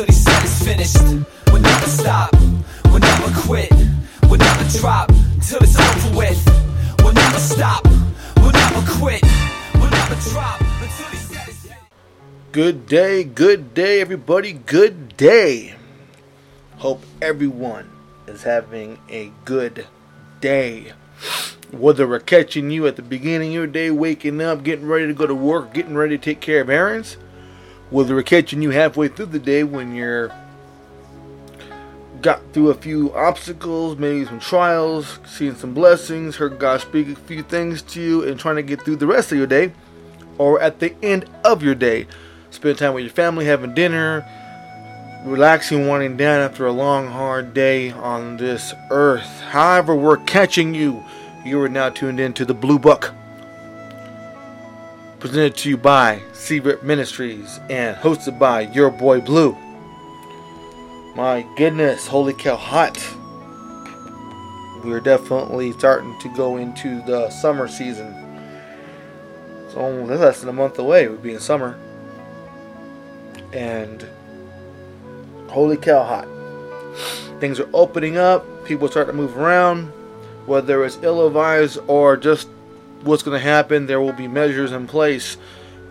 until he said it's finished. We'll never stop, we'll never quit, we'll never drop till it's over with. We'll never stop, we'll never quit, we'll never drop. Good day, good day, everybody. Good day. Hope everyone is having a good day. Whether we're catching you at the beginning of your day, waking up, getting ready to go to work, getting ready to take care of errands, whether we're catching you halfway through the day when you're got through a few obstacles, maybe some trials, seeing some blessings, heard God speak a few things to you, and trying to get through the rest of your day, or at the end of your day, spend time with your family, having dinner, relaxing, winding down after a long, hard day on this earth. However, we're catching you. You are now tuned in to the Blue Book. Presented to you by Secret Ministries and hosted by your boy Blue. My goodness, holy cow, hot. We're definitely starting to go into the summer season. It's only less than a month away. We'll be in summer. And holy cow, hot. Things are opening up. People start to move around. Whether it's ill advised or just what's going to happen, there will be measures in place.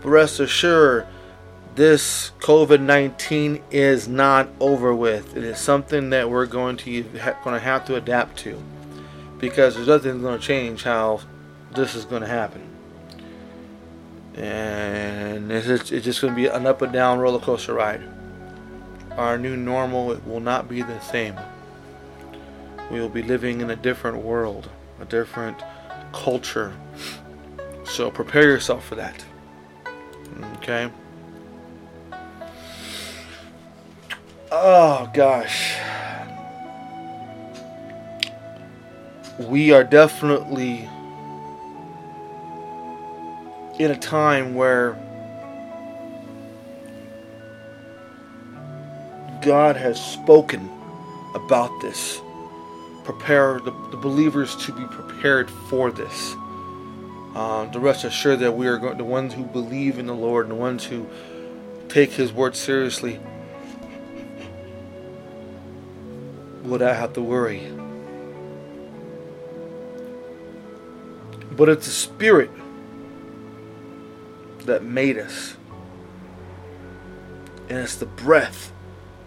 But rest assured, this COVID 19 is not over with. It is something that we're going to, going to have to adapt to because there's nothing going to change how this is going to happen. And it's just, it's just going to be an up and down roller coaster ride. Our new normal it will not be the same. We will be living in a different world, a different culture. So prepare yourself for that. Okay? Oh gosh. We are definitely in a time where God has spoken about this. Prepare the, the believers to be prepared for this. Um, to rest assured that we are going, the ones who believe in the Lord and the ones who take His word seriously would I have to worry. But it's the Spirit that made us, and it's the breath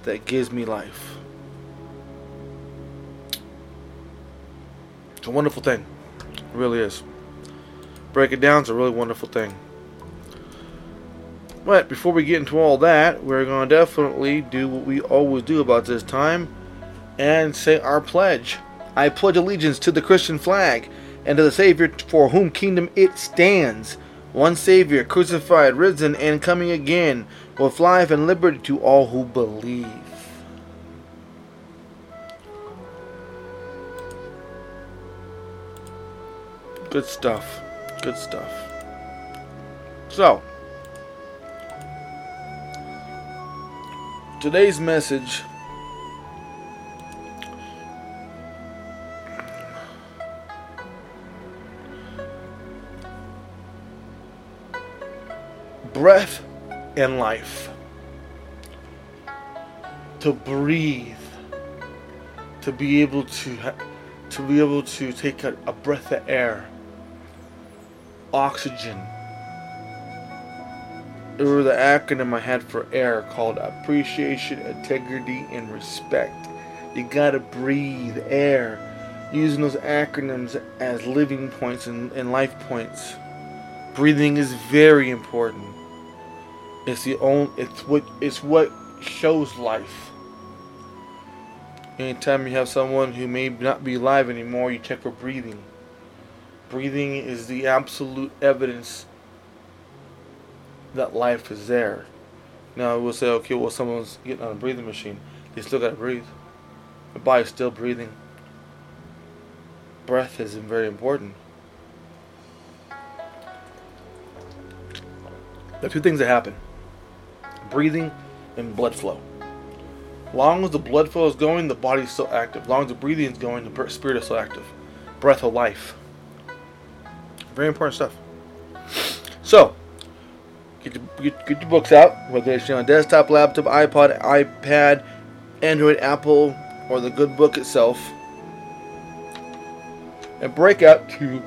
that gives me life. It's a wonderful thing. It really is. Break it down, it's a really wonderful thing. But before we get into all that, we're going to definitely do what we always do about this time and say our pledge. I pledge allegiance to the Christian flag and to the Savior for whom kingdom it stands. One Savior, crucified, risen, and coming again, with life and liberty to all who believe. Good stuff. Good stuff. So, today's message breath and life. To breathe, to be able to ha- to be able to take a, a breath of air, oxygen. It was the acronym I had for air called appreciation, integrity, and respect. You gotta breathe air, using those acronyms as living points and, and life points. Breathing is very important. It's the only it's what it's what shows life. Anytime you have someone who may not be alive anymore, you check for breathing. Breathing is the absolute evidence that life is there. Now we'll say, okay, well someone's getting on a breathing machine. They still gotta breathe. The body's still breathing. Breath is very important. There are two things that happen breathing and blood flow. Long as the blood flow is going, the body's still active. Long as the breathing is going, the spirit is still active. Breath of life. Very important stuff. So, Get your, get, get your books out, whether it's on desktop, laptop, iPod, iPad, Android, Apple, or the good book itself. And break out to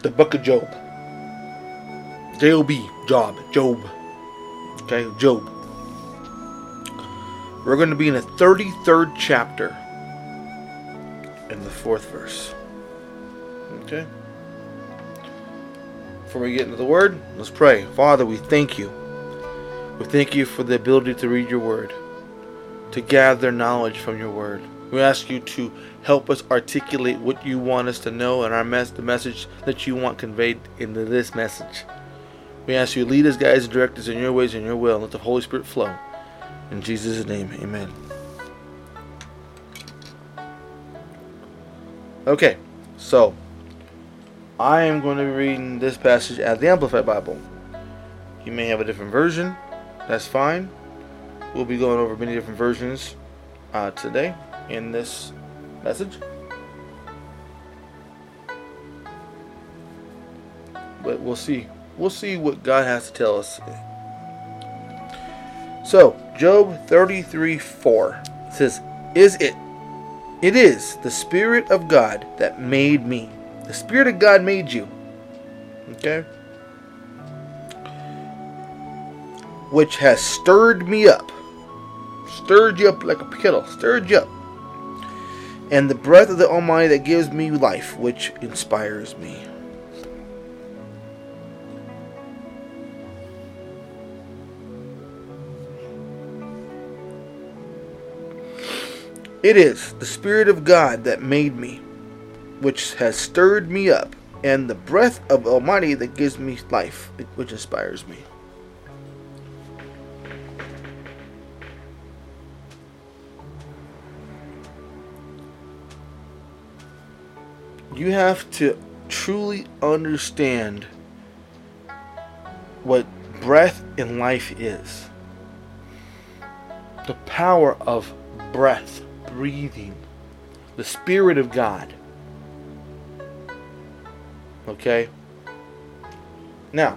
the book of Job. J O B, Job, Job. Okay, Job. We're going to be in the 33rd chapter in the fourth verse. Okay? Before we get into the word, let's pray. Father, we thank you. We thank you for the ability to read your word, to gather knowledge from your word. We ask you to help us articulate what you want us to know and our mess, the message that you want conveyed into this message. We ask you to lead us, guys, and direct us in your ways and your will. Let the Holy Spirit flow. In Jesus' name, amen. Okay, so I am going to be reading this passage as the Amplified Bible. You may have a different version, that's fine. We'll be going over many different versions uh, today in this message. But we'll see. We'll see what God has to tell us. So, Job 33 4 says, Is it? It is the Spirit of God that made me. The Spirit of God made you. Okay? Which has stirred me up. Stirred you up like a kettle. Stirred you up. And the breath of the Almighty that gives me life, which inspires me. It is the Spirit of God that made me, which has stirred me up, and the breath of Almighty that gives me life, which inspires me. You have to truly understand what breath in life is. The power of breath breathing, the Spirit of God. Okay? Now,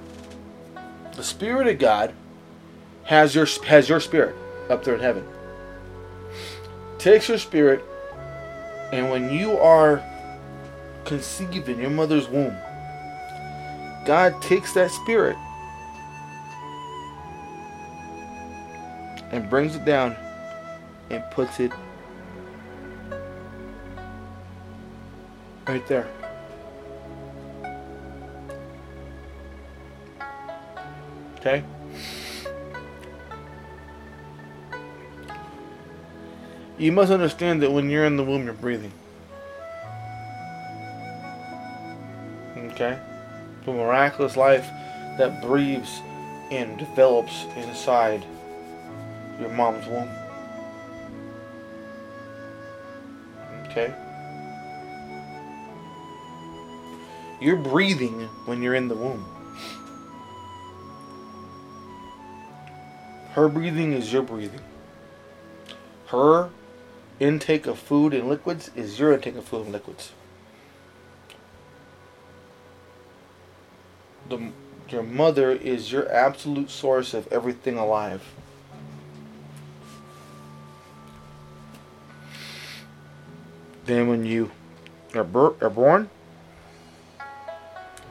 the Spirit of God has your has your spirit up there in heaven. Takes your spirit, and when you are conceived in your mother's womb, God takes that spirit and brings it down and puts it Right there. Okay? You must understand that when you're in the womb, you're breathing. Okay? The miraculous life that breathes and develops inside your mom's womb. Okay? You're breathing when you're in the womb. Her breathing is your breathing. Her intake of food and liquids is your intake of food and liquids. The, your mother is your absolute source of everything alive. Then when you are, are born,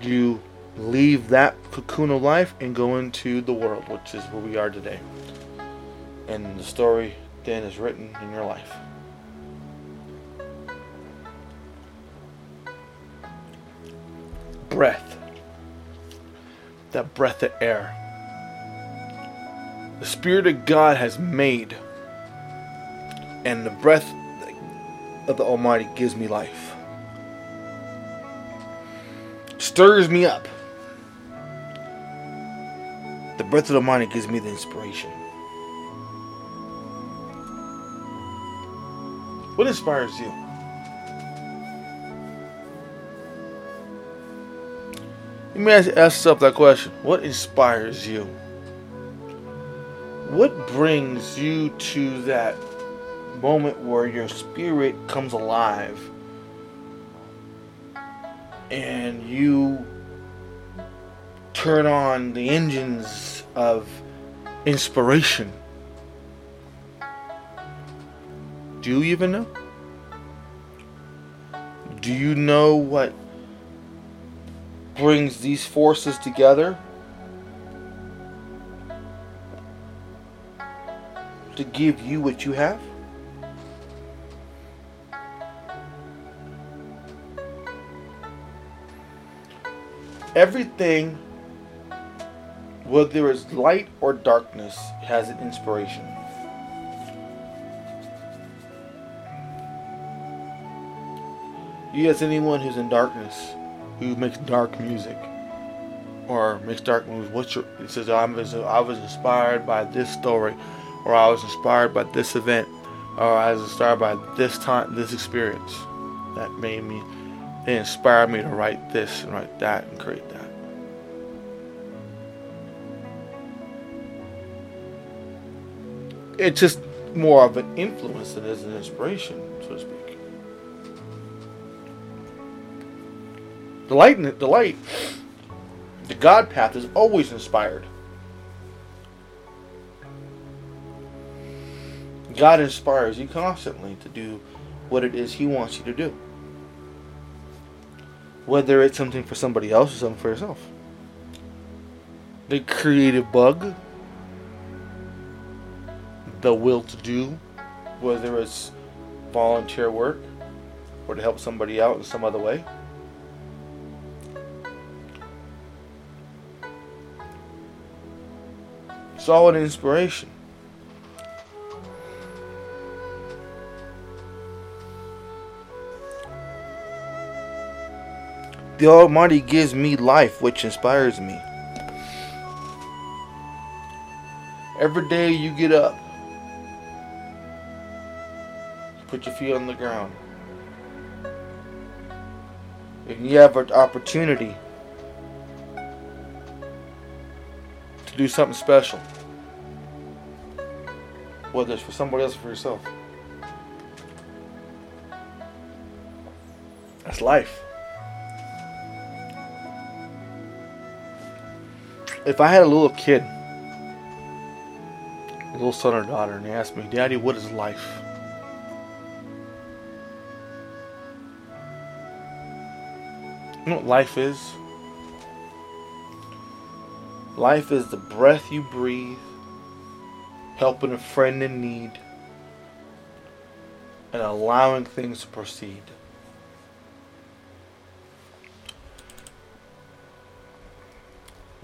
you leave that cocoon of life and go into the world, which is where we are today. And the story then is written in your life. Breath. That breath of air. The Spirit of God has made, and the breath of the Almighty gives me life stirs me up. The breath of the mind gives me the inspiration. What inspires you? You may ask yourself that question. What inspires you? What brings you to that moment where your spirit comes alive and you turn on the engines of inspiration? Do you even know? Do you know what brings these forces together to give you what you have? Everything, whether it's light or darkness, has an inspiration. You ask anyone who's in darkness, who makes dark music, or makes dark movies, what's your? He says, I was, I was inspired by this story, or I was inspired by this event, or I was inspired by this time, this experience that made me, it inspired me to write this and write that and create that. It's just more of an influence than is an inspiration, so to speak. The light, the light, the God path is always inspired. God inspires you constantly to do what it is He wants you to do. Whether it's something for somebody else or something for yourself. The creative bug, the will to do, whether it's volunteer work or to help somebody out in some other way. It's all an inspiration. The Almighty gives me life, which inspires me. Every day you get up, put your feet on the ground, and you have an opportunity to do something special, whether it's for somebody else or for yourself. That's life. If I had a little kid, a little son or daughter, and they asked me, Daddy, what is life? You know what life is? Life is the breath you breathe, helping a friend in need, and allowing things to proceed.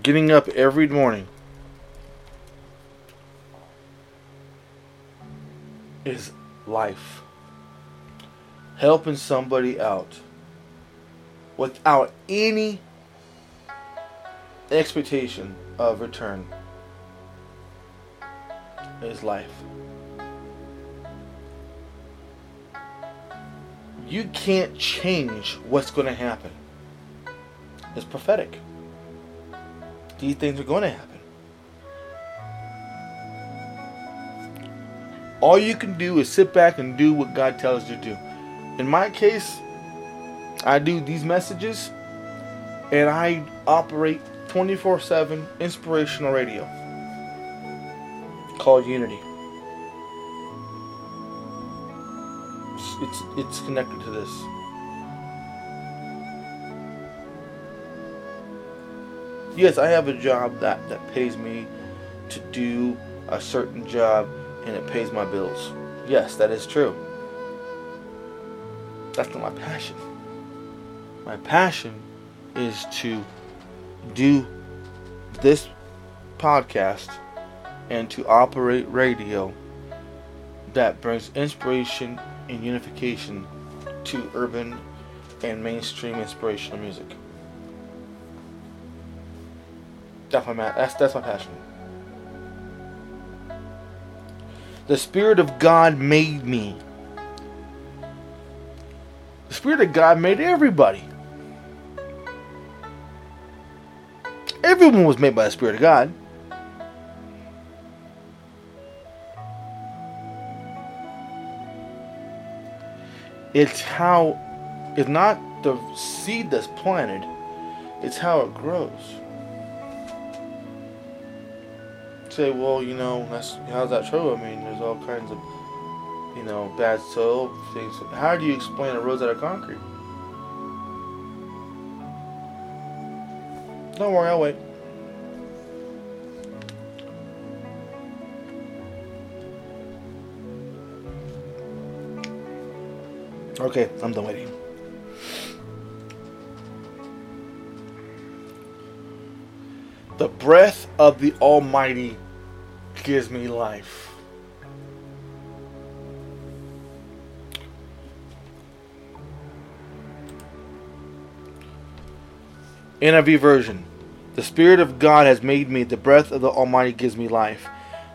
Getting up every morning is life. Helping somebody out without any expectation of return is life. You can't change what's going to happen. It's prophetic these things are going to happen. All you can do is sit back and do what God tells you to do. In my case, I do these messages and I operate 24 7 inspirational radio called Unity. It's, it's connected to this. Yes, I have a job that, that pays me to do a certain job and it pays my bills. Yes, that is true. That's not my passion. My passion is to do this podcast and to operate radio that brings inspiration and unification to urban and mainstream inspirational music. That's my that's that's my passion. The Spirit of God made me. The Spirit of God made everybody. Everyone was made by the Spirit of God. It's how, it's not the seed that's planted, it's how it grows. Say, well, you know, that's how's that true? I mean, there's all kinds of, you know, bad soil things. How do you explain a roads out of concrete? Don't worry, I'll wait. Okay, I'm done waiting. The breath of the Almighty gives me life. NIV version. The Spirit of God has made me, the breath of the Almighty gives me life.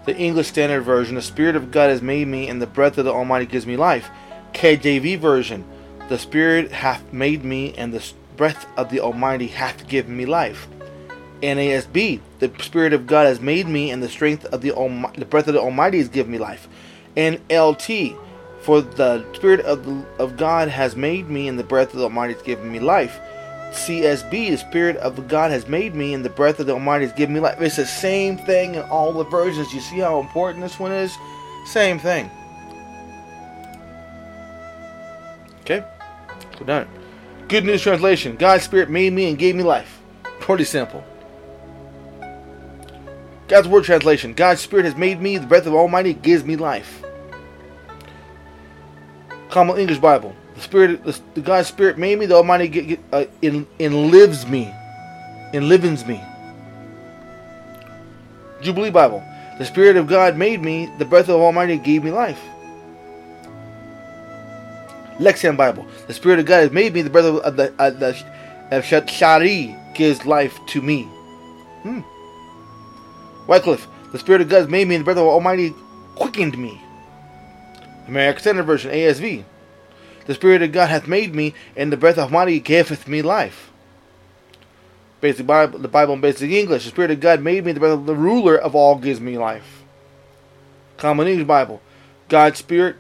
The English Standard Version. The Spirit of God has made me, and the breath of the Almighty gives me life. KJV version, the Spirit hath made me, and the breath of the Almighty hath given me life. NASB, the Spirit of God has made me, and the strength of the Almighty, the breath of the Almighty has given me life. NLT, for the Spirit of the, of God has made me, and the breath of the Almighty has given me life. CSB, the Spirit of God has made me, and the breath of the Almighty has given me life. It's the same thing in all the versions. You see how important this one is? Same thing. Okay? We're done. Good News Translation God's Spirit made me and gave me life. Pretty simple. God's Word Translation God's Spirit has made me, the breath of Almighty gives me life. Common English Bible. The Spirit, the, the God's Spirit made me, the Almighty get, get, uh, in, in lives me, enlivens me. Jubilee Bible. The Spirit of God made me, the breath of Almighty gave me life. Lexham Bible. The Spirit of God has made me the breath of the, uh, the of Shaddai gives life to me. Hmm. Wycliffe. The Spirit of God has made me and the breath of Almighty quickened me. American Standard Version ASV. The Spirit of God hath made me and the breath of Almighty giveth me life. Basic Bible, the Bible in Basic English. The Spirit of God made me the breath of the ruler of all gives me life. Common English Bible. God's Spirit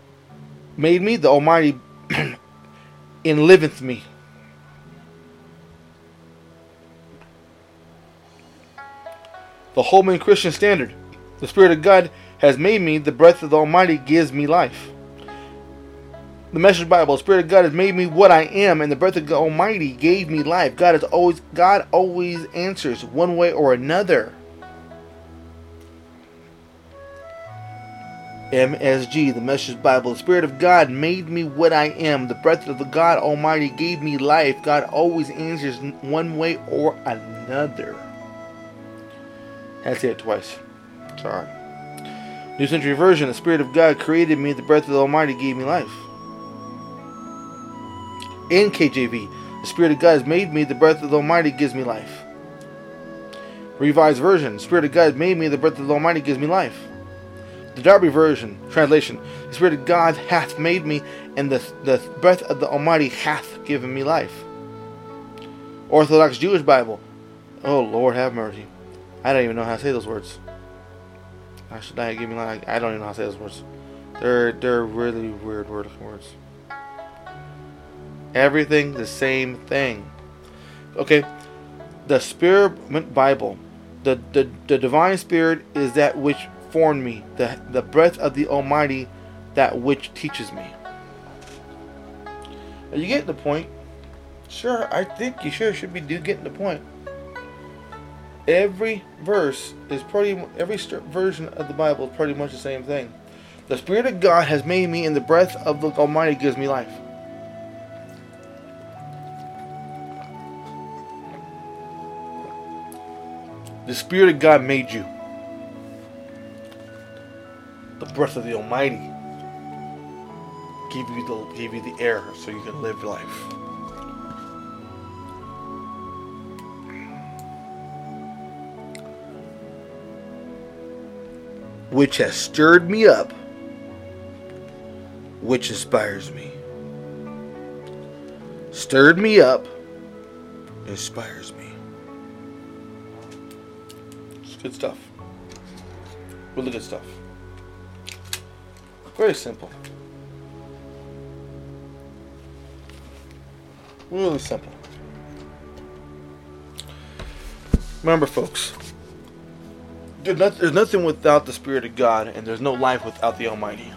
made me, the Almighty in liveth me. The Holman Christian Standard. The Spirit of God has made me, the breath of the Almighty gives me life. The Message Bible, the Spirit of God has made me what I am, and the breath of the Almighty gave me life. God is always God always answers one way or another. MSG, the Message Bible. The Spirit of God made me what I am. The breath of the God Almighty gave me life. God always answers one way or another. Say it twice. Sorry. New Century Version. The Spirit of God created me. The breath of the Almighty gave me life. NKJV. The Spirit of God has made me. The breath of the Almighty gives me life. Revised Version. The Spirit of God made me. The breath of the Almighty gives me life. The Darby version, translation, the Spirit of God hath made me, and the, the breath of the Almighty hath given me life. Orthodox Jewish Bible, oh Lord have mercy. I don't even know how to say those words. I should not give me like I don't even know how to say those words. They're they're really weird word words. Everything the same thing. Okay, the Spirit Bible, the the the divine Spirit is that which formed me, the, the breath of the Almighty, that which teaches me. Are you getting the point? Sure, I think you sure should be do getting the point. Every verse is pretty, every version of the Bible is pretty much the same thing. The Spirit of God has made me, and the breath of the Almighty gives me life. The Spirit of God made you the breath of the Almighty gave you the gave you the air so you can live life. Which has stirred me up, which inspires me. Stirred me up, inspires me. It's good stuff. Really good stuff. Very simple. Really simple. Remember, folks, There's, not, there's nothing without the Spirit of God, and there's no life without the Almighty.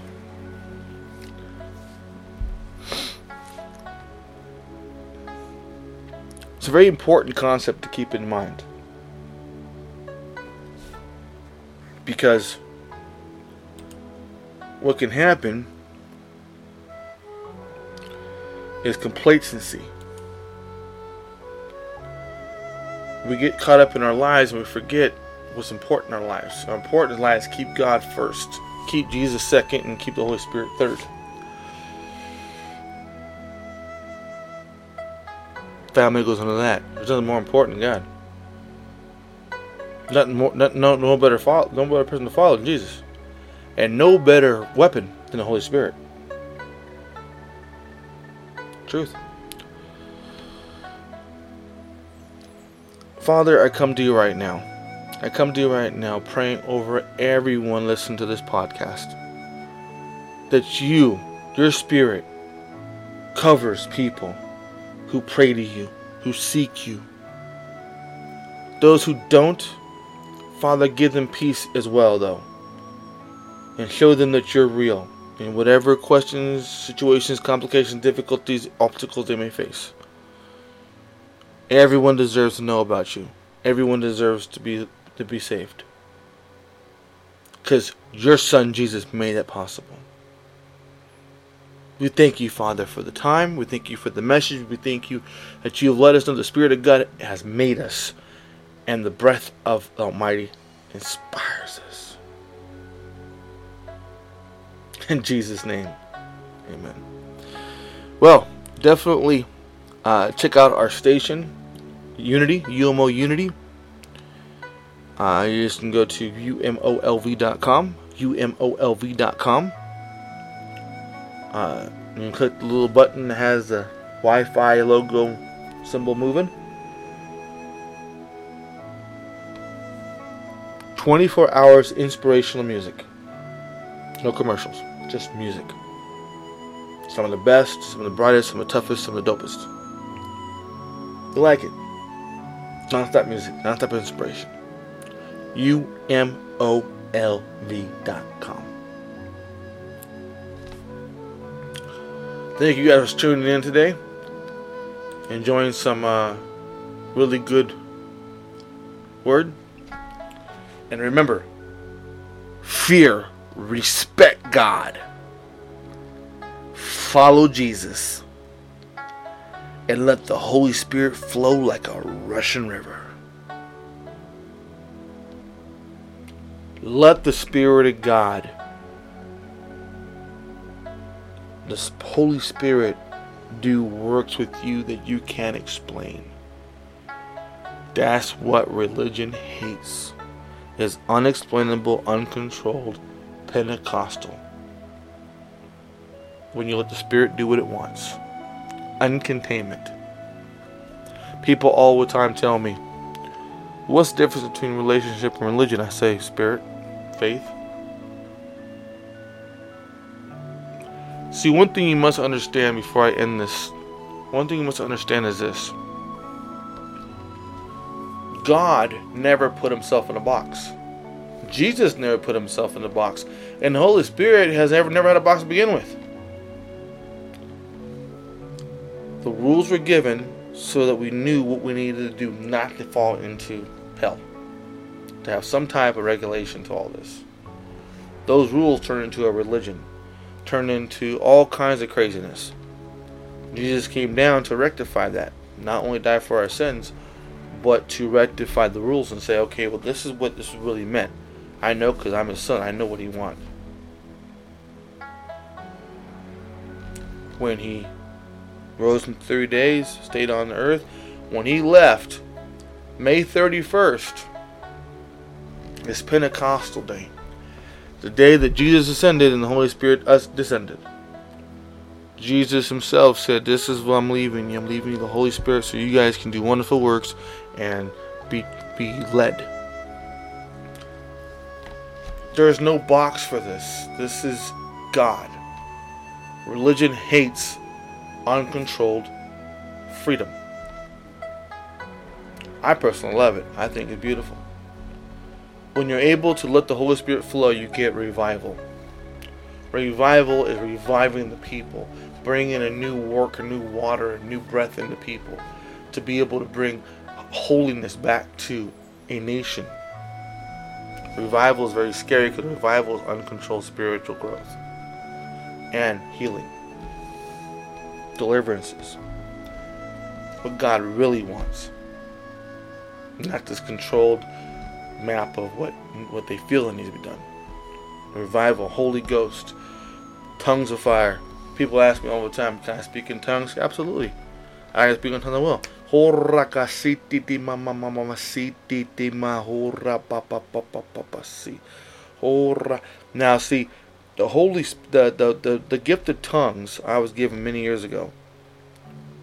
It's a very important concept to keep in mind. Because what can happen is complacency. We get caught up in our lives and we forget what's important in our lives. Our important in lives keep God first, keep Jesus second, and keep the Holy Spirit third. Family goes into that. There's nothing more important than God. Nothing more, not, no, no better follow, no better person to follow than Jesus, and no better weapon than the Holy Spirit. Truth. Father, I come to you right now. I come to you right now praying over everyone listening to this podcast. That you, your spirit, covers people who pray to you, who seek you. Those who don't, Father, give them peace as well, though. And show them that you're real in whatever questions, situations, complications, difficulties, obstacles they may face. Everyone deserves to know about you. Everyone deserves to be to be saved. Because your son Jesus made it possible. We thank you, Father, for the time. We thank you for the message. We thank you that you have let us know the Spirit of God has made us. And the breath of the Almighty inspires us. In Jesus' name, amen. Well, definitely uh, check out our station, Unity, UMO Unity. Uh, you just can go to umolv.com, umolv.com. Uh, you can click the little button that has the Wi-Fi logo symbol moving. 24 hours inspirational music. No commercials, just music. Some of the best, some of the brightest, some of the toughest, some of the dopest. You like it? Non-stop music, non-stop inspiration. UMOLV.com. Thank you guys for tuning in today. Enjoying some uh, really good word. And remember, fear, respect God, follow Jesus, and let the Holy Spirit flow like a rushing river. Let the Spirit of God, the Holy Spirit, do works with you that you can't explain. That's what religion hates. Is unexplainable, uncontrolled, Pentecostal. When you let the Spirit do what it wants. Uncontainment. People all the time tell me, What's the difference between relationship and religion? I say spirit, faith. See, one thing you must understand before I end this, one thing you must understand is this God never put himself in a box. Jesus never put himself in a box. And the Holy Spirit has never, never had a box to begin with. The rules were given so that we knew what we needed to do not to fall into hell. To have some type of regulation to all this. Those rules turn into a religion, turn into all kinds of craziness. Jesus came down to rectify that. Not only die for our sins, but to rectify the rules and say, okay, well, this is what this really meant. I know because I'm his son. I know what he wants. When he rose in three days, stayed on the earth, when he left, May 31st, is Pentecostal Day. The day that Jesus ascended and the Holy Spirit us descended. Jesus himself said, This is what I'm leaving you. I'm leaving you the Holy Spirit so you guys can do wonderful works and be be led. There is no box for this. This is God. Religion hates uncontrolled freedom. I personally love it. I think it's beautiful. When you're able to let the Holy Spirit flow, you get revival. Revival is reviving the people, bringing a new work, a new water, a new breath into people to be able to bring holiness back to a nation. Revival is very scary because revival is uncontrolled spiritual growth and healing, deliverances. What God really wants, not this controlled map of what what they feel that needs to be done. Revival, Holy Ghost, tongues of fire. People ask me all the time, can I speak in tongues? Absolutely. I can speak in tongues. I will. Now see, the holy the, the, the, the gift of tongues I was given many years ago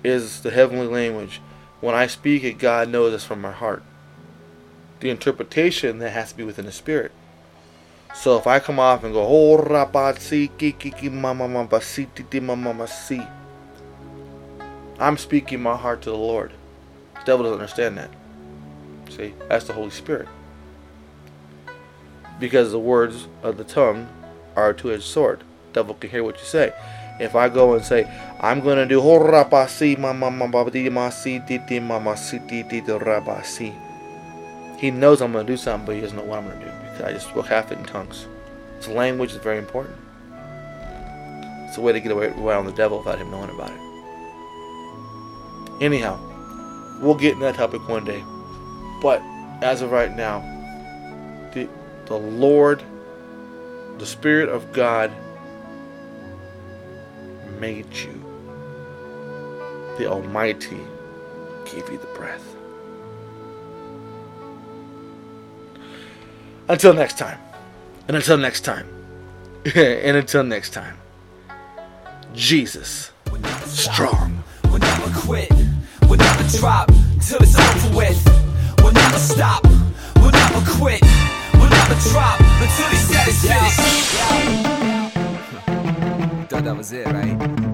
is the heavenly language. When I speak it, God knows it's from my heart. The interpretation that has to be within the spirit. So if I come off and go, oh, I'm speaking my heart to the Lord. The devil doesn't understand that. See, that's the Holy Spirit. Because the words of the tongue are a two edged sword. Devil can hear what you say. If I go and say, I'm going to do he knows I'm going to do something, but he doesn't know what I'm going to do because I just spoke half it in tongues. So language is very important. It's a way to get away around the devil without him knowing about it. Anyhow, we'll get in that topic one day. But as of right now, the, the Lord, the Spirit of God, made you. The Almighty gave you the breath. Until next time. And until next time. and until next time. Jesus. Strong. We'll never quit. We'll never drop till it's over with. We'll never stop. We'll never quit. We'll never drop until he said it's finished. Thought that was it, right?